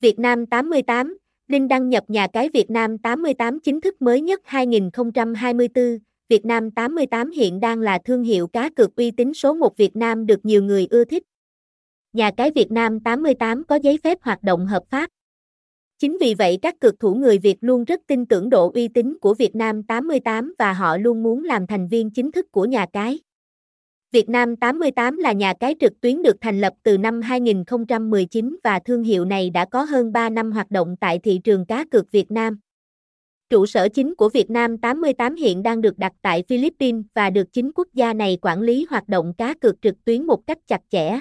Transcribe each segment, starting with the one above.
Việt Nam 88, Linh đăng nhập nhà cái Việt Nam 88 chính thức mới nhất 2024. Việt Nam 88 hiện đang là thương hiệu cá cược uy tín số 1 Việt Nam được nhiều người ưa thích. Nhà cái Việt Nam 88 có giấy phép hoạt động hợp pháp. Chính vì vậy các cực thủ người Việt luôn rất tin tưởng độ uy tín của Việt Nam 88 và họ luôn muốn làm thành viên chính thức của nhà cái. Việt Nam 88 là nhà cái trực tuyến được thành lập từ năm 2019 và thương hiệu này đã có hơn 3 năm hoạt động tại thị trường cá cược Việt Nam. Trụ sở chính của Việt Nam 88 hiện đang được đặt tại Philippines và được chính quốc gia này quản lý hoạt động cá cược trực tuyến một cách chặt chẽ.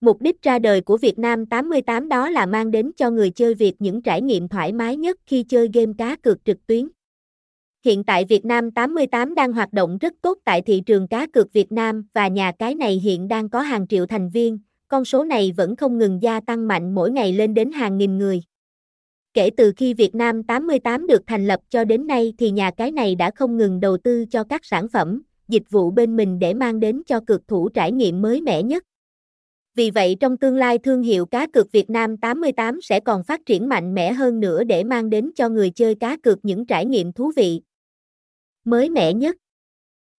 Mục đích ra đời của Việt Nam 88 đó là mang đến cho người chơi Việt những trải nghiệm thoải mái nhất khi chơi game cá cược trực tuyến. Hiện tại Việt Nam 88 đang hoạt động rất tốt tại thị trường cá cược Việt Nam và nhà cái này hiện đang có hàng triệu thành viên, con số này vẫn không ngừng gia tăng mạnh mỗi ngày lên đến hàng nghìn người. Kể từ khi Việt Nam 88 được thành lập cho đến nay thì nhà cái này đã không ngừng đầu tư cho các sản phẩm, dịch vụ bên mình để mang đến cho cực thủ trải nghiệm mới mẻ nhất. Vì vậy trong tương lai thương hiệu cá cược Việt Nam 88 sẽ còn phát triển mạnh mẽ hơn nữa để mang đến cho người chơi cá cược những trải nghiệm thú vị. Mới mẻ nhất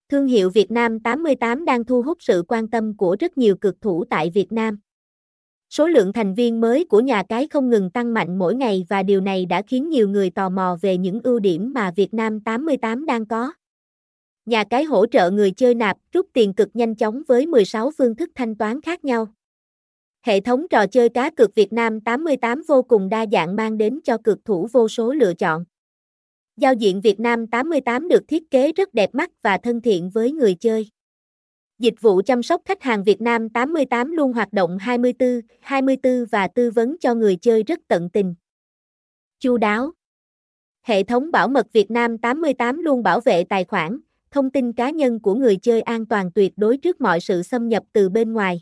Thương hiệu Việt Nam 88 đang thu hút sự quan tâm của rất nhiều cực thủ tại Việt Nam. Số lượng thành viên mới của nhà cái không ngừng tăng mạnh mỗi ngày và điều này đã khiến nhiều người tò mò về những ưu điểm mà Việt Nam 88 đang có. Nhà cái hỗ trợ người chơi nạp, rút tiền cực nhanh chóng với 16 phương thức thanh toán khác nhau. Hệ thống trò chơi cá cược Việt Nam 88 vô cùng đa dạng mang đến cho cực thủ vô số lựa chọn. Giao diện Việt Nam 88 được thiết kế rất đẹp mắt và thân thiện với người chơi. Dịch vụ chăm sóc khách hàng Việt Nam 88 luôn hoạt động 24, 24 và tư vấn cho người chơi rất tận tình. Chu đáo. Hệ thống bảo mật Việt Nam 88 luôn bảo vệ tài khoản, thông tin cá nhân của người chơi an toàn tuyệt đối trước mọi sự xâm nhập từ bên ngoài.